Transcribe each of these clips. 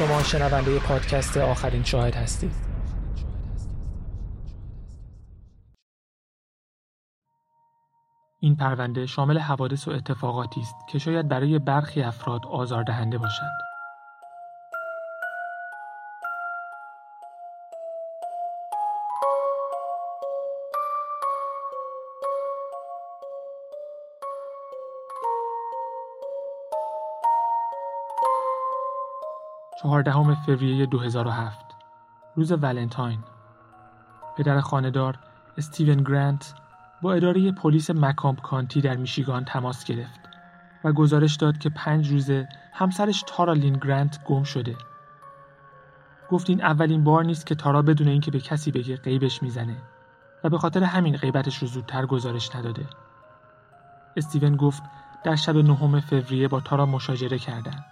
شما شنونده پادکست آخرین شاهد هستید. این پرونده شامل حوادث و اتفاقاتی است که شاید برای برخی افراد آزاردهنده باشد. چهاردهم فوریه 2007 روز ولنتاین پدر خاندار استیون گرانت با اداره پلیس مکامپ کانتی در میشیگان تماس گرفت و گزارش داد که پنج روزه همسرش تارا لین گرانت گم شده. گفت این اولین بار نیست که تارا بدون اینکه به کسی بگه غیبش می‌زنه و به خاطر همین غیبتش رو زودتر گزارش نداده. استیون گفت در شب نهم فوریه با تارا مشاجره کردن.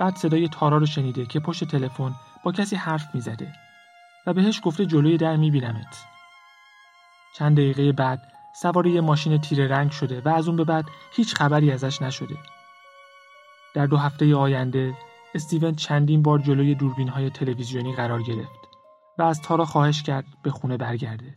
بعد صدای تارا رو شنیده که پشت تلفن با کسی حرف می‌زده و بهش گفته جلوی در میبینمت. چند دقیقه بعد سوار یه ماشین تیره رنگ شده و از اون به بعد هیچ خبری ازش نشده. در دو هفته آینده استیون چندین بار جلوی دوربین های تلویزیونی قرار گرفت و از تارا خواهش کرد به خونه برگرده.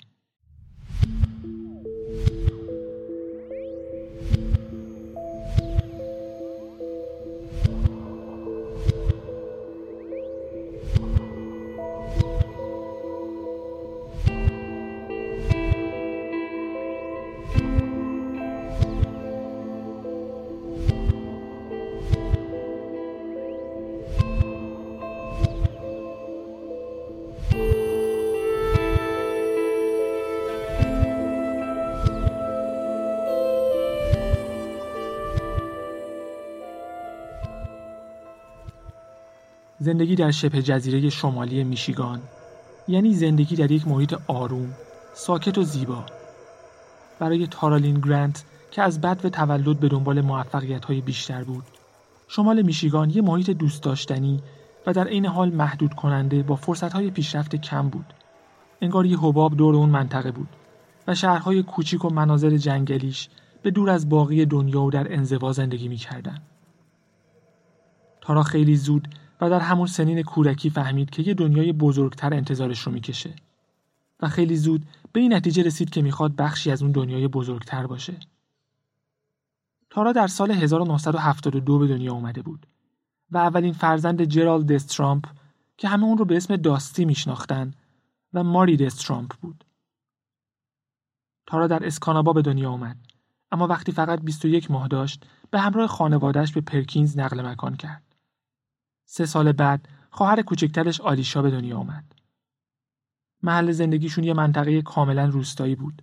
زندگی در شبه جزیره شمالی میشیگان یعنی زندگی در یک محیط آروم، ساکت و زیبا. برای تارالین گرانت که از بد تولد به دنبال موفقیت بیشتر بود، شمال میشیگان یه محیط دوست داشتنی و در عین حال محدود کننده با فرصت های پیشرفت کم بود. انگار یه حباب دور اون منطقه بود و شهرهای کوچیک و مناظر جنگلیش به دور از باقی دنیا و در انزوا زندگی می‌کردن. تارا خیلی زود و در همون سنین کودکی فهمید که یه دنیای بزرگتر انتظارش رو می‌کشه و خیلی زود به این نتیجه رسید که می‌خواد بخشی از اون دنیای بزرگتر باشه. تارا در سال 1972 به دنیا اومده بود و اولین فرزند جرالد دسترامپ که همه اون رو به اسم داستی میشناختن و ماری دسترامپ بود. تارا در اسکانابا به دنیا اومد اما وقتی فقط 21 ماه داشت به همراه خانوادهش به پرکینز نقل مکان کرد. سه سال بعد خواهر کوچکترش آلیشا به دنیا آمد. محل زندگیشون یه منطقه کاملا روستایی بود.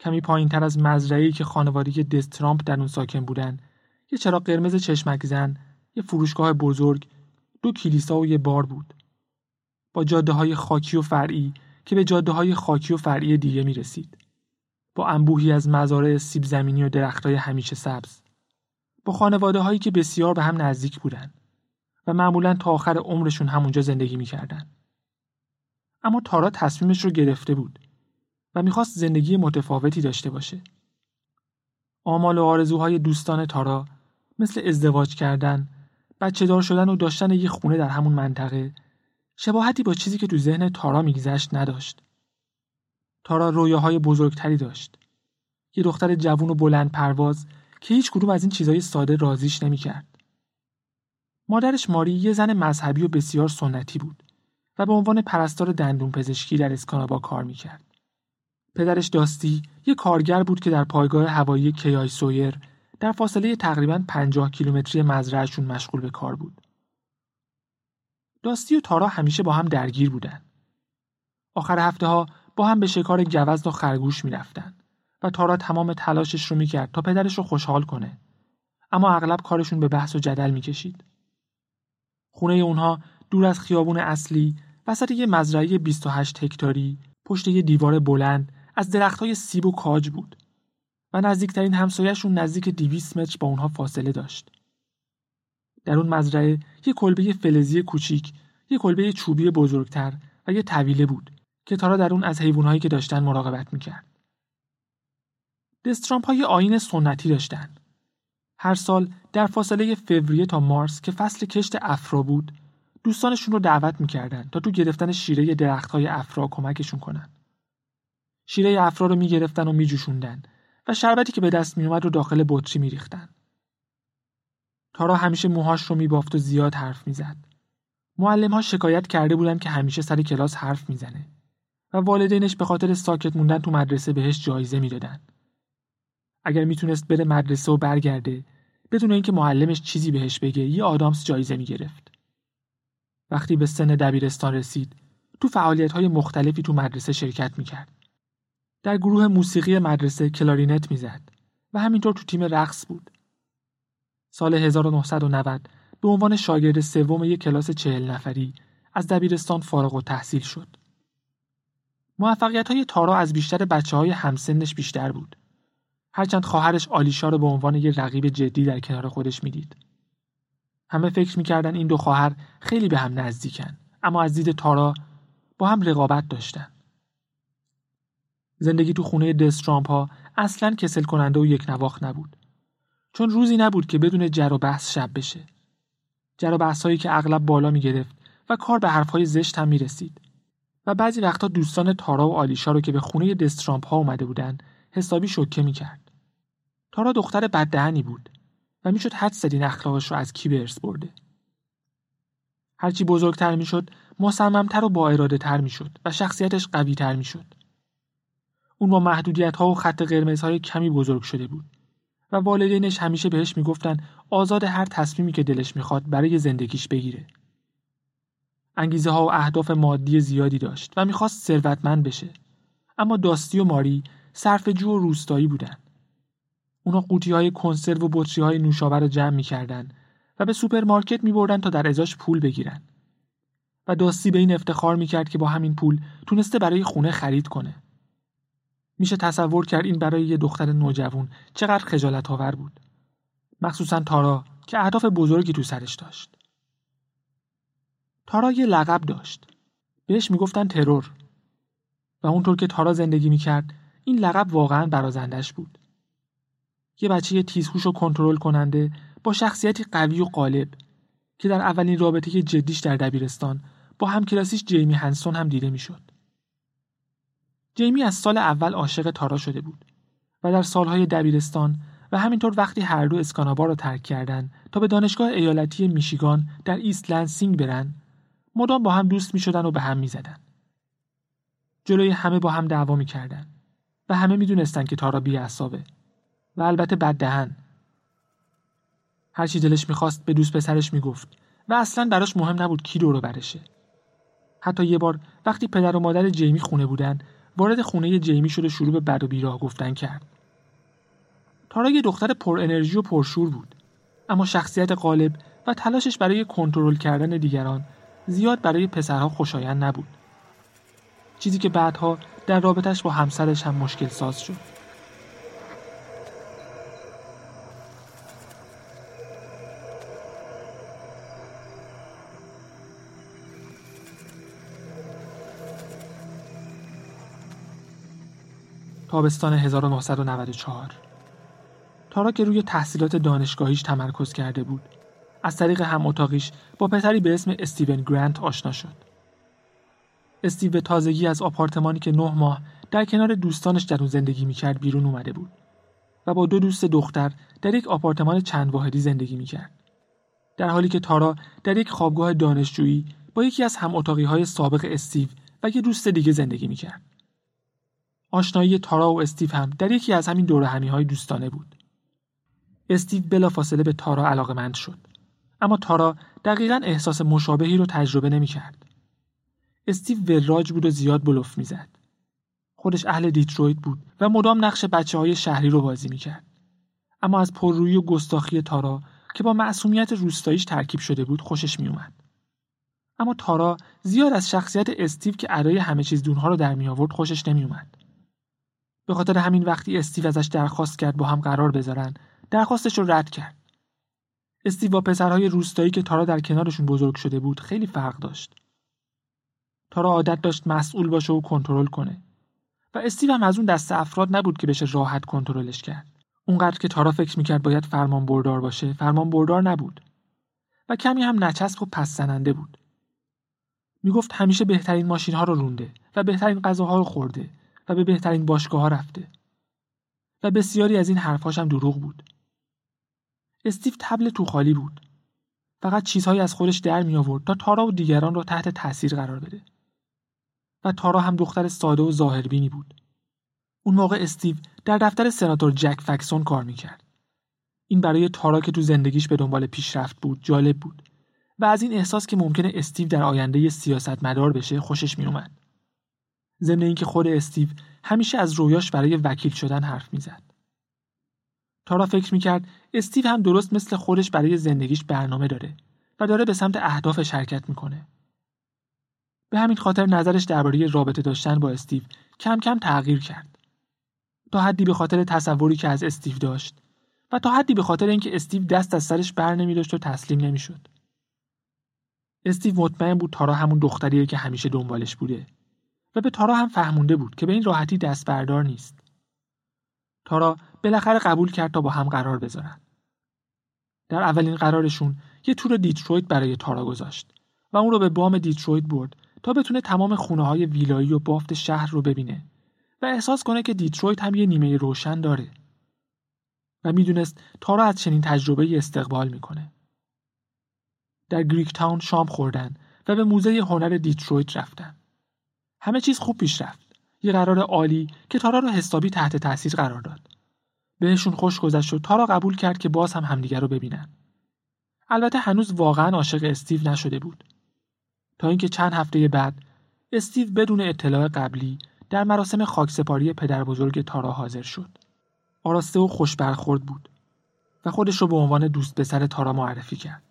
کمی پایین تر از مزرعه‌ای که خانواده دسترامپ در اون ساکن بودن، یه چراغ قرمز چشمک زن، یه فروشگاه بزرگ، دو کلیسا و یه بار بود. با جاده های خاکی و فرعی که به جاده های خاکی و فرعی دیگه می رسید. با انبوهی از مزارع سیب زمینی و درختای همیشه سبز. با خانواده هایی که بسیار به هم نزدیک بودند. معمولا تا آخر عمرشون همونجا زندگی می‌کردن. اما تارا تصمیمش رو گرفته بود و می‌خواست زندگی متفاوتی داشته باشه. آمال و آرزوهای دوستان تارا مثل ازدواج کردن، بچه دار شدن و داشتن یه خونه در همون منطقه شباهتی با چیزی که تو ذهن تارا میگذشت نداشت. تارا رویاهای بزرگتری داشت. یه دختر جوون و بلند پرواز که هیچ کدوم از این چیزای ساده رازیش نمی‌کرد. مادرش ماری یه زن مذهبی و بسیار سنتی بود و به عنوان پرستار دندون پزشکی در اسکانابا کار می‌کرد. پدرش داستی یه کارگر بود که در پایگاه هوایی کیای سویر در فاصله تقریبا 50 کیلومتری مزرعهشون مشغول به کار بود. داستی و تارا همیشه با هم درگیر بودن. آخر هفته ها با هم به شکار گوزن و خرگوش می‌رفتن و تارا تمام تلاشش رو می‌کرد تا پدرش رو خوشحال کنه. اما اغلب کارشون به بحث و جدل می‌کشید. خونه اونها دور از خیابون اصلی وسط یه مزرعه 28 هکتاری پشت یه دیوار بلند از درختای سیب و کاج بود و نزدیکترین همسایهشون نزدیک 200 متر با اونها فاصله داشت. در اون مزرعه یه کلبه فلزی کوچیک، یه کلبه چوبی بزرگتر و یه طویله بود که تارا در اون از حیوانهایی که داشتن مراقبت می‌کرد. دسترامپ های آین سنتی داشتن هر سال در فاصله فوریه تا مارس که فصل کشت افرا بود دوستانشون رو دعوت می‌کردن تا تو گرفتن شیره درختهای افرا کمکشون کنن. شیره افرا رو می‌گرفتن و میجوشوندن و شربتی که به دست میومد رو داخل بطری میریختن. تارا همیشه موهاش رو میبافت و زیاد حرف می‌زد. معلم ها شکایت کرده بودن که همیشه سر کلاس حرف می‌زنه و والدینش به خاطر ساکت موندن تو مدرسه بهش جایزه می‌دادن. اگر می‌تونست بره مدرسه و برگرده بدون اینکه معلمش چیزی بهش بگه یه آدامس جایزه می‌گرفت. وقتی به سن دبیرستان رسید تو فعالیت های مختلفی تو مدرسه شرکت می‌کرد. در گروه موسیقی مدرسه کلارینت می‌زد و همینطور تو تیم رقص بود. سال 1990 به عنوان شاگرد سوم یک کلاس چهل نفری از دبیرستان فارغ و تحصیل شد. موفقیت های تارا از بیشتر بچه های همسنش بیشتر بود. هرچند خواهرش آلیشا رو به عنوان یک رقیب جدی در کنار خودش می‌دید. همه فکر می‌کردن این دو خواهر خیلی به هم نزدیکن اما از دید تارا با هم رقابت داشتن. زندگی تو خونه دسترامپ ها اصلا کسل کننده و یک نواخت نبود. چون روزی نبود که بدون جر و بحث شب بشه. جر و بحث هایی که اغلب بالا می گرفت و کار به حرفهای زشت هم می رسید. و بعضی وقتا دوستان تارا و آلیشا رو که به خونه دسترامپ ها اومده بودن حسابی شوکه می کرد. تارا دختر بددهنی بود و می‌شد حد زد این اخلاقش رو از کی به برده. هرچی بزرگتر می‌شد مصممتر و با اراده تر می‌شد و شخصیتش قوی تر می‌شد. اون با محدودیت ها و خط قرمزهای کمی بزرگ شده بود و والدینش همیشه بهش می‌گفتن آزاد هر تصمیمی که دلش می‌خواد برای زندگیش بگیره. انگیزه ها و اهداف مادی زیادی داشت و می‌خواست ثروتمند بشه. اما داستی و ماری صرف جو و روستایی بودن. اونا قوطی های کنسرو و بطری های نوشابه رو جمع می‌کردن و به سوپرمارکت میبردن تا در ازاش پول بگیرن. و داستی به این افتخار می‌کرد که با همین پول تونسته برای خونه خرید کنه. میشه تصور کرد این برای یه دختر نوجوان چقدر خجالت آور بود. مخصوصا تارا که اهداف بزرگی تو سرش داشت. تارا یه لقب داشت. بهش می‌گفتن ترور. و اونطور که تارا زندگی می‌کرد این لقب واقعا برازندش بود. یه بچه تیزهوش و کنترل کننده با شخصیتی قوی و غالب که در اولین رابطه جدیش در دبیرستان با همکلاسیش جیمی هنسون هم دیده می‌شد. جیمی از سال اول عاشق تارا شده بود و در سالهای دبیرستان و همینطور وقتی هر دو اسکانابا را ترک کردند تا به دانشگاه ایالتی میشیگان در ایست لنسینگ برن مدام با هم دوست می شدن و به هم می زدن. جلوی همه با هم دعوا می کردن و همه می دونستن که تارا بی اصابه و البته بددهن. هرچی دلش می‌خواست به دوست پسرش می‌گفت و اصلا براش مهم نبود کی دورو برشه. حتی یه بار وقتی پدر و مادر جیمی خونه بودن وارد خونه جیمی شده شروع به بد و بیراه گفتن کرد. تارا یه دختر پر انرژی و پرشور بود اما شخصیت غالب و تلاشش برای کنترل کردن دیگران زیاد برای پسرها خوشایند نبود. چیزی که بعدها در رابطش با همسرش هم مشکل ساز شد. تابستان 1994 تارا که روی تحصیلات دانشگاهیش تمرکز کرده بود از طریق هم اتاقیش با پسری به اسم استیون گرانت آشنا شد استیو به تازگی از آپارتمانی که نه ماه در کنار دوستانش در اون زندگی می‌کرد بیرون اومده بود و با دو دوست دختر در یک آپارتمان چند واحدی زندگی می‌کرد در حالی که تارا در یک خوابگاه دانشجویی با یکی از هم اتاقی های سابق استیو و یک دوست دیگه زندگی می‌کرد آشنایی تارا و استیو هم در یکی از همین دور همی های دوستانه بود. استیو بلافاصله به تارا علاقمند شد. اما تارا دقیقا احساس مشابهی رو تجربه نمی کرد. استیو وراج بود و زیاد بلوف می‌زد. خودش اهل دیترویت بود و مدام نقش بچه های شهری رو بازی می‌کرد. اما از پررویی و گستاخی تارا که با معصومیت روستاییش ترکیب شده بود خوشش میومد. اما تارا زیاد از شخصیت استیو که ادای همه چیز دونها رو در می خوشش نمیومد. به خاطر همین وقتی استیو ازش درخواست کرد با هم قرار بذارن درخواستش رو رد کرد استیو با پسرهای روستایی که تارا در کنارشون بزرگ شده بود خیلی فرق داشت تارا عادت داشت مسئول باشه و کنترل کنه. و استیو هم از اون دسته افراد نبود که بشه راحت کنترلش کرد. اونقدر که تارا فکر می‌کرد باید فرمان بردار باشه فرمان بردار نبود. و کمی هم نچسب و پس زننده بود. می‌گفت همیشه بهترین ماشین ها رو رونده و بهترین غذاها رو خورده و به بهترین باشگاه ها رفته. و بسیاری از این حرفاش هم دروغ بود. استیو تبل تو خالی بود. فقط چیزهایی از خودش در می آورد تا تارا و دیگران را تحت تاثیر قرار بده. و تارا هم دختر ساده و ظاهربینی بود. اون موقع استیو در دفتر سناتور جک فکسون کار می‌کرد. این برای تارا که تو زندگیش به دنبال پیشرفت بود جالب بود و از این احساس که ممکنه استیو در آینده سیاست مدار بشه خوشش میومد ضمن اینکه خود استیو همیشه از رویاش برای وکیل شدن حرف می‌زد. تارا فکر می‌کرد استیو هم درست مثل خودش برای زندگیش برنامه داره و داره به سمت اهدافش حرکت می‌کنه. به همین خاطر نظرش درباره رابطه داشتن با استیو کم کم تغییر کرد. تا حدی به خاطر تصوری که از استیو داشت و تا حدی به خاطر اینکه استیو دست از سرش بر نمی داشت و تسلیم نمی‌شد. استیو مطمئن بود تارا همون دختریه که همیشه دنبالش بوده و به تارا هم فهمونده بود که به این راحتی دست بردار نیست. تارا بالاخره قبول کرد تا با هم قرار بذارن. در اولین قرارشون یه تور دیترویت برای تارا گذاشت و اون رو به بام دیترویت برد تا بتونه تمام خونه های ویلایی و بافت شهر رو ببینه و احساس کنه که دیترویت هم یه نیمه روشن داره و می‌دونست تارا از چنین تجربه استقبال می‌کنه. در گریک تاون شام خوردن و به موزه هنر دیترویت رفتن. همه چیز خوب پیش رفت. یه قرار عالی که تارا رو حسابی تحت تاثیر قرار داد. بهشون خوش گذشت و تارا قبول کرد که باز هم همدیگر رو ببینن. البته هنوز واقعا عاشق استیو نشده بود. تا اینکه چند هفته بعد استیو بدون اطلاع قبلی در مراسم خاکسپاری پدر بزرگ تارا حاضر شد. آراسته و خوش برخورد بود و خودش رو به عنوان دوست پسر تارا معرفی کرد.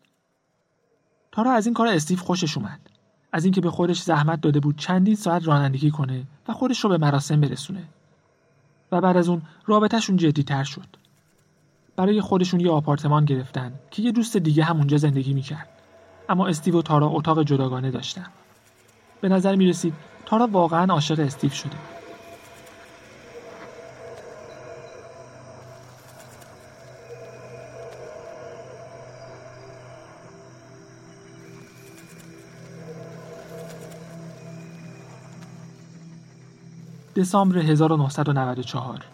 تارا از این کار استیو خوشش اومد. از اینکه به خودش زحمت داده بود چندین ساعت رانندگی کنه و خودش رو به مراسم برسونه. و بعد از اون رابطهشون تر شد. برای خودشون یه آپارتمان گرفتن که یه دوست دیگه هم اونجا زندگی می‌کرد. اما استیو و تارا اتاق جداگانه داشتن. به نظر می رسید تارا واقعا عاشق استیو شده. دسامبر 1994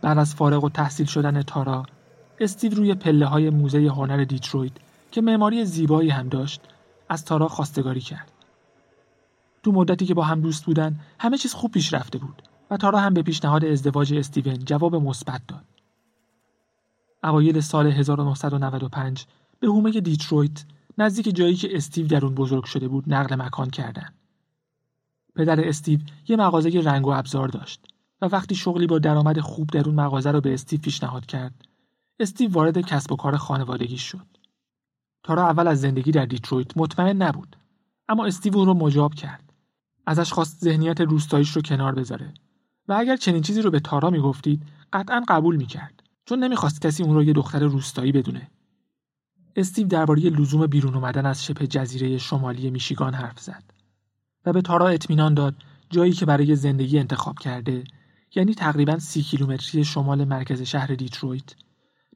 بعد از فارغ التحصیل شدن تارا استیو روی پله های موزه هنر دیترویت که معماری زیبایی هم داشت از تارا خواستگاری کرد. تو مدتی که با هم دوست بودن همه چیز خوب پیش رفته بود و تارا هم به پیشنهاد ازدواج استیون جواب مثبت داد. اوایل سال 1995 به حومه دیترویت نزدیک جایی که استیو در اون بزرگ شده بود نقل مکان کردند پدر استیو یه مغازه رنگ و ابزار داشت و وقتی شغلی با درآمد خوب در اون مغازه رو به استیو پیشنهاد کرد استیو وارد کسب و کار خانوادگی شد. تارا اول از زندگی در دیترویت مطمئن نبود اما استیو رو مجاب کرد. ازش خواست ذهنیت روستاییش رو کنار بذاره. و اگر چنین چیزی رو به تارا می‌گفتید قطعا قبول می‌کرد چون نمی‌خواست کسی اون رو یه دختر روستایی بدونه. استیو درباره لزوم بیرون اومدن از شبه جزیره شمالی میشیگان حرف زد و به تارا اطمینان داد جایی که برای زندگی انتخاب کرده یعنی تقریبا سی کیلومتری شمال مرکز شهر دیترویت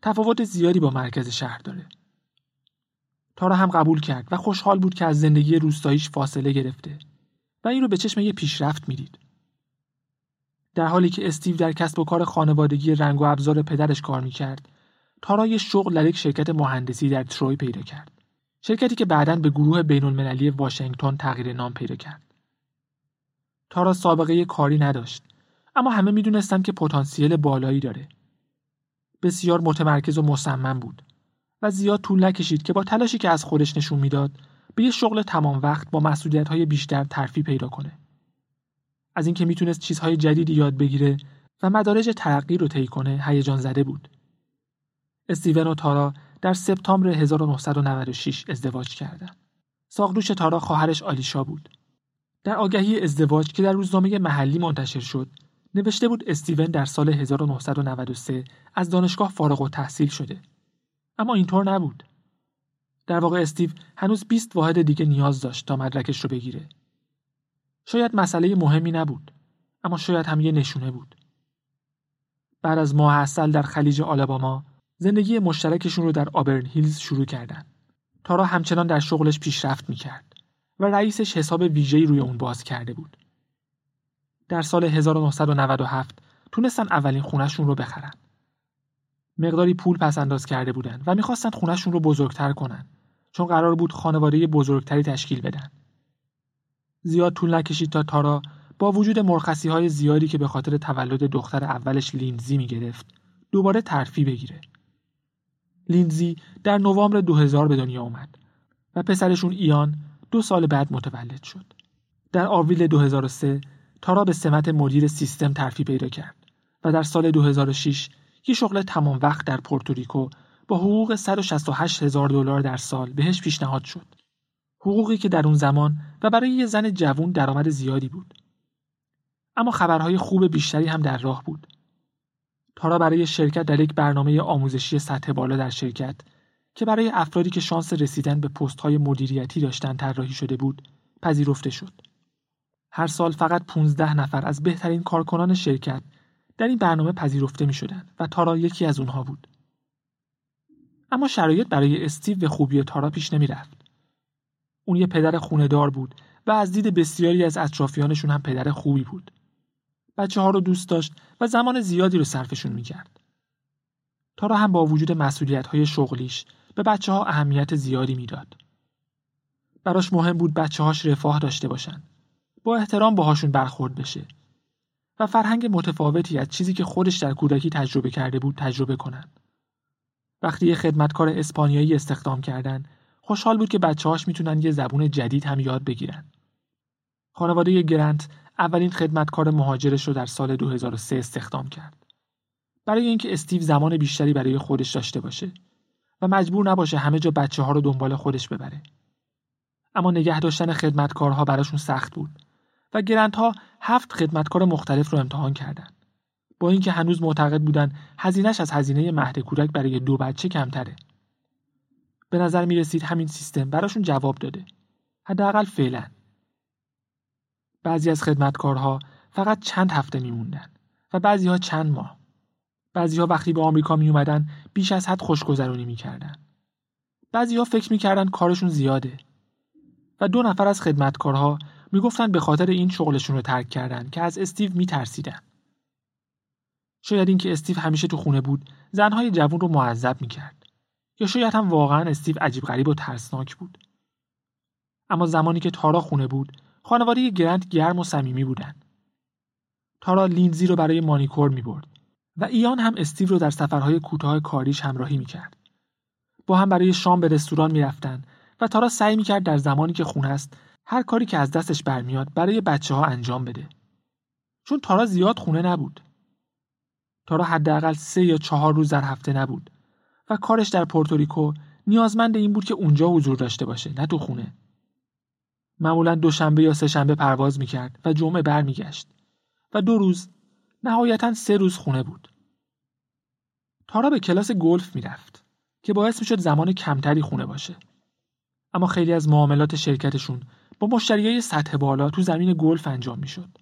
تفاوت زیادی با مرکز شهر داره. تارا هم قبول کرد و خوشحال بود که از زندگی روستاییش فاصله گرفته و این رو به چشم یه پیشرفت می‌دید. در حالی که استیو در کسب و کار خانوادگی رنگ و ابزار پدرش کار می‌کرد، تارا یه شغل در یک شرکت مهندسی در تروی پیدا کرد. شرکتی که بعدا به گروه بین المللی واشنگتن تغییر نام پیدا کرد. تارا سابقه کاری نداشت اما همه می‌دونستند که پتانسیل بالایی داره. بسیار متمرکز و مصمم بود و زیاد طول نکشید که با تلاشی که از خودش نشون می‌داد به یه شغل تمام وقت با مسئولیت های بیشتر ترفی پیدا کنه. از اینکه می‌تونست چیزهای جدیدی یاد بگیره و مدارج ترقی رو طی کنه هیجان زده بود. استیون و تارا در سپتامبر 1996 ازدواج کردند. ساقدوش تارا خواهرش آلیشا بود. در آگهی ازدواج که در روزنامه محلی منتشر شد، نوشته بود استیون در سال 1993 از دانشگاه فارغ و تحصیل شده. اما اینطور نبود. در واقع استیو هنوز 20 واحد دیگه نیاز داشت تا مدرکش رو بگیره. شاید مسئله مهمی نبود، اما شاید هم یه نشونه بود. بعد از ماه اصل در خلیج آلاباما زندگی مشترکشون رو در آبرن هیلز شروع کردن. تارا همچنان در شغلش پیشرفت می‌کرد و رئیسش حساب ویژه‌ای روی اون باز کرده بود. در سال 1997 تونستن اولین خونهشون رو بخرن. مقداری پول پس انداز کرده بودن و می‌خواستن خونهشون رو بزرگتر کنن چون قرار بود خانواده بزرگتری تشکیل بدن. زیاد طول نکشید تا تارا با وجود مرخصی های زیادی که به خاطر تولد دختر اولش لیندزی می گرفت دوباره ترفی بگیره. لیندزی در نوامبر 2000 به دنیا اومد و پسرشون ایان دو سال بعد متولد شد. در آوریل 2003 تارا به سمت مدیر سیستم ترفی پیدا کرد و در سال 2006 یه شغل تمام وقت در پورتوریکو با حقوق 168 هزار دلار در سال بهش پیشنهاد شد. حقوقی که در اون زمان و برای یه زن جوون درآمد زیادی بود. اما خبرهای خوب بیشتری هم در راه بود. تارا برای شرکت در یک برنامه آموزشی سطح بالا در شرکت که برای افرادی که شانس رسیدن به پستهای مدیریتی داشتن طراحی شده بود، پذیرفته شد. هر سال فقط 15 نفر از بهترین کارکنان شرکت در این برنامه پذیرفته می شدن و تارا یکی از اونها بود. اما شرایط برای استیو و خوبی تارا پیش نمی رفت. اون یه پدر خوندار بود و از دید بسیاری از اطرافیانشون هم پدر خوبی بود. بچه ها رو دوست داشت و زمان زیادی رو صرفشون می کرد. تارا هم با وجود مسئولیت های شغلیش به بچه ها اهمیت زیادی می‌داد. براش مهم بود بچه هاش رفاه داشته باشن. با احترام باهاشون برخورد بشه و فرهنگ متفاوتی از چیزی که خودش در کودکی تجربه کرده بود تجربه کنن. وقتی یه خدمتکار اسپانیایی استخدام کردن خوشحال بود که بچه هاش می‌تونن یه زبون جدید هم یاد بگیرن. خانواده گرنت اولین خدمتکار مهاجرش رو در سال 2003 استخدام کرد. برای اینکه استیو زمان بیشتری برای خودش داشته باشه و مجبور نباشه همه جا بچه ها رو دنبال خودش ببره. اما نگه داشتن خدمتکارها براشون سخت بود و گرنت ها هفت خدمتکار مختلف رو امتحان کردند. با اینکه هنوز معتقد بودن هزینهش از هزینه مهد کودک برای دو بچه کمتره. به نظر می رسید همین سیستم براشون جواب داده. حداقل فعلا. بعضی از خدمتکارها فقط چند هفته میموندن و بعضی ها چند ماه. بعضی ها وقتی به آمریکا می اومدن بیش از حد خوشگذرونی می‌کردن. بعضی ها فکر می‌کردن کارشون زیاده و دو نفر از خدمتکارها می‌گفتن به خاطر این شغلشون رو ترک کردن که از استیو میترسیدن. شاید اینکه استیو همیشه تو خونه بود زنهای جوون رو معذب می‌کرد یا شاید هم واقعا استیو عجیب غریب و ترسناک بود. اما زمانی که تارا خونه بود خانواده گرند گرم و صمیمی بودن. تارا لینزی رو برای مانیکور می برد و ایان هم استیو رو در سفرهای کوتاه کاریش همراهی می کرد. با هم برای شام به رستوران می رفتن و تارا سعی می کرد در زمانی که خونه است هر کاری که از دستش برمیاد برای بچه ها انجام بده. چون تارا زیاد خونه نبود. تارا حداقل سه یا چهار روز در هفته نبود و کارش در پورتوریکو نیازمند این بود که اونجا حضور داشته باشه نه تو خونه. معمولا دوشنبه یا سهشنبه پرواز می‌کرد و جمعه برمیگشت و دو روز نهایتا سه روز خونه بود. تارا به کلاس گلف می‌رفت که باعث می‌شد زمان کمتری خونه باشه. اما خیلی از معاملات شرکتشون با مشتریای سطح بالا تو زمین گلف انجام می‌شد.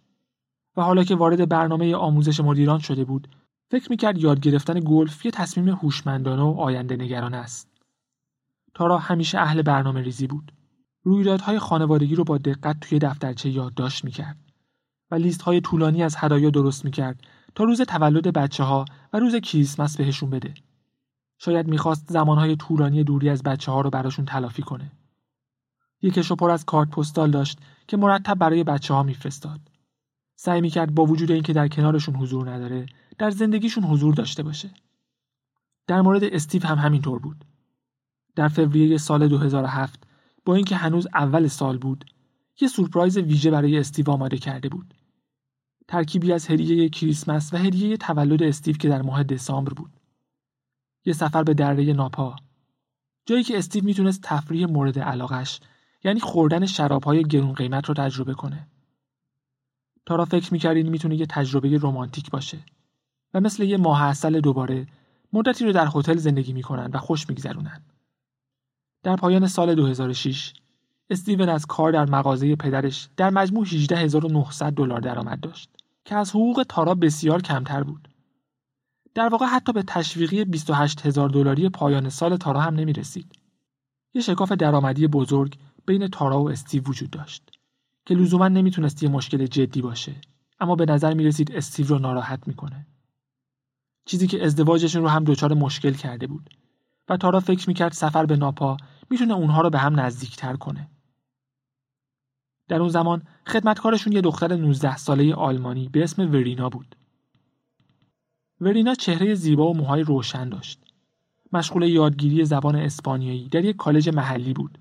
و حالا که وارد برنامه آموزش مدیران شده بود، فکر می‌کرد یاد گرفتن گلف یه تصمیم هوشمندانه و آینده نگران است. تارا همیشه اهل برنامه ریزی بود. رویدادهای خانوادگی رو با دقت توی دفترچه یادداشت می‌کرد و لیست های طولانی از هدایا درست می‌کرد تا روز تولد بچه ها و روز کریسمس بهشون بده. شاید می‌خواست زمانهای طولانی دوری از بچه ها رو براشون تلافی کنه. یکش پر از کارت پستال داشت که مرتب برای بچه ها میفرستاد. سعی می‌کرد با وجود اینکه در کنارشون حضور نداره در زندگیشون حضور داشته باشه. در مورد استیو هم همینطور بود. در فوریه سال 2007 با اینکه هنوز اول سال بود یه سورپرایز ویژه برای استیو آماده کرده بود ترکیبی از هدیه کریسمس و هدیه تولد استیو که در ماه دسامبر بود یه سفر به دره ناپا جایی که استیو می‌تونست تفریح مورد علاقش یعنی خوردن شرابهای گرون قیمت رو تجربه کنه تارا فکر می‌کرد این می‌تونه یه تجربه رمانتیک باشه و مثل یه ماه اصل دوباره مدتی رو در هتل زندگی می‌کنن و خوش میگذرونن در پایان سال 2006 استیون از کار در مغازه پدرش در مجموع 18900 دلار درآمد داشت که از حقوق تارا بسیار کمتر بود. در واقع حتی به تشویقی 28000 دلاری پایان سال تارا هم نمی رسید. یه شکاف درآمدی بزرگ بین تارا و استیو وجود داشت که لزوما نمی‌تونست یه مشکل جدی باشه اما به نظر می‌رسید استیو رو ناراحت می‌کنه. چیزی که ازدواجشون رو هم دچار مشکل کرده بود و تارا فکر می‌کرد سفر به ناپا می‌تونه اونها رو به هم نزدیکتر کنه. در اون زمان خدمتکارشون یه دختر 19 ساله آلمانی به اسم ورینا بود. ورینا چهره زیبا و موهای روشن داشت. مشغول یادگیری زبان اسپانیایی در یک کالج محلی بود.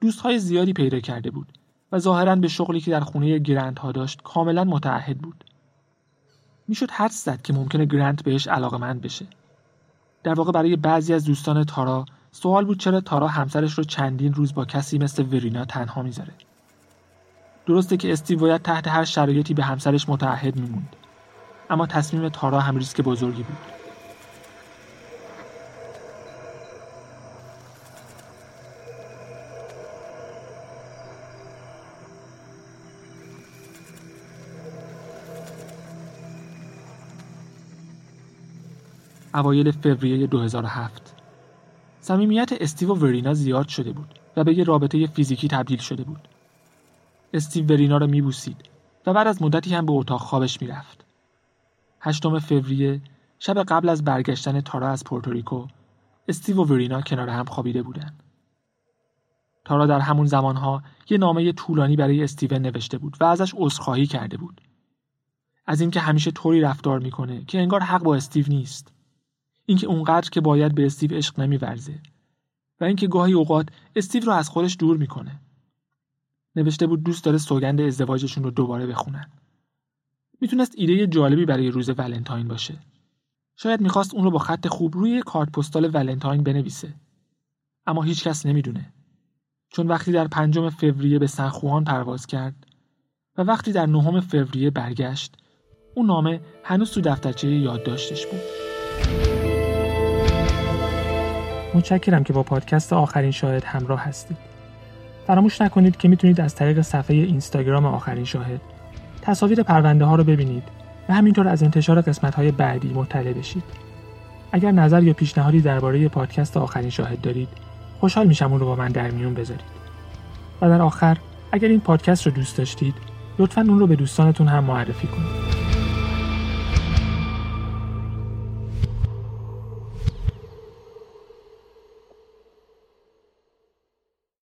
دوستهای زیادی پیدا کرده بود و ظاهرا به شغلی که در خونه گرندها داشت کاملا متعهد بود. می‌شد حدس زد که ممکنه گرند بهش علاقمند بشه. در واقع برای بعضی از دوستان تارا سوال بود چرا تارا همسرش رو چندین روز با کسی مثل ورینا تنها می‌ذاره. درسته که استیو باید تحت هر شرایطی به همسرش متعهد میموند. اما تصمیم تارا هم ریسک بزرگی بود. اوایل فوریه 2007 صمیمیت استیو و ورینا زیاد شده بود و به یه رابطه فیزیکی تبدیل شده بود. استیو ورینا را میبوسید و بعد از مدتی هم به اتاق خوابش می‌رفت. هشتم فوریه شب قبل از برگشتن تارا از پورتوریکو استیو و ورینا کنار هم خوابیده بودند. تارا در همون زمانها یه نامه طولانی برای استیون نوشته بود و ازش عذرخواهی کرده بود. از اینکه همیشه طوری رفتار می‌کنه که انگار حق با استیو نیست. اینکه اونقدر که باید به استیو عشق نمیورزه و اینکه گاهی اوقات استیو رو از خودش دور می‌کنه. نوشته بود دوست داره سوگند ازدواجشون رو دوباره بخونن. می‌تونست ایده جالبی برای روز ولنتاین باشه. شاید می‌خواست اون رو با خط خوب روی کارت پستال ولنتاین بنویسه. اما هیچ کس نمی‌دونه. چون وقتی در پنجم فوریه به سنخوان پرواز کرد و وقتی در نهم فوریه برگشت اون نامه هنوز تو دفترچه یادداشتش بود. متشکرم که با پادکست آخرین شاهد همراه هستید. فراموش نکنید که می‌تونید از طریق صفحه اینستاگرام آخرین شاهد تصاویر پرونده ها رو ببینید و همینطور از انتشار قسمت های بعدی مطلع بشید. اگر نظر یا پیشنهادی درباره پادکست آخرین شاهد دارید، خوشحال میشم اون رو با من در میون بذارید. و در آخر اگر این پادکست رو دوست داشتید، لطفا اون رو به دوستانتون هم معرفی کنید.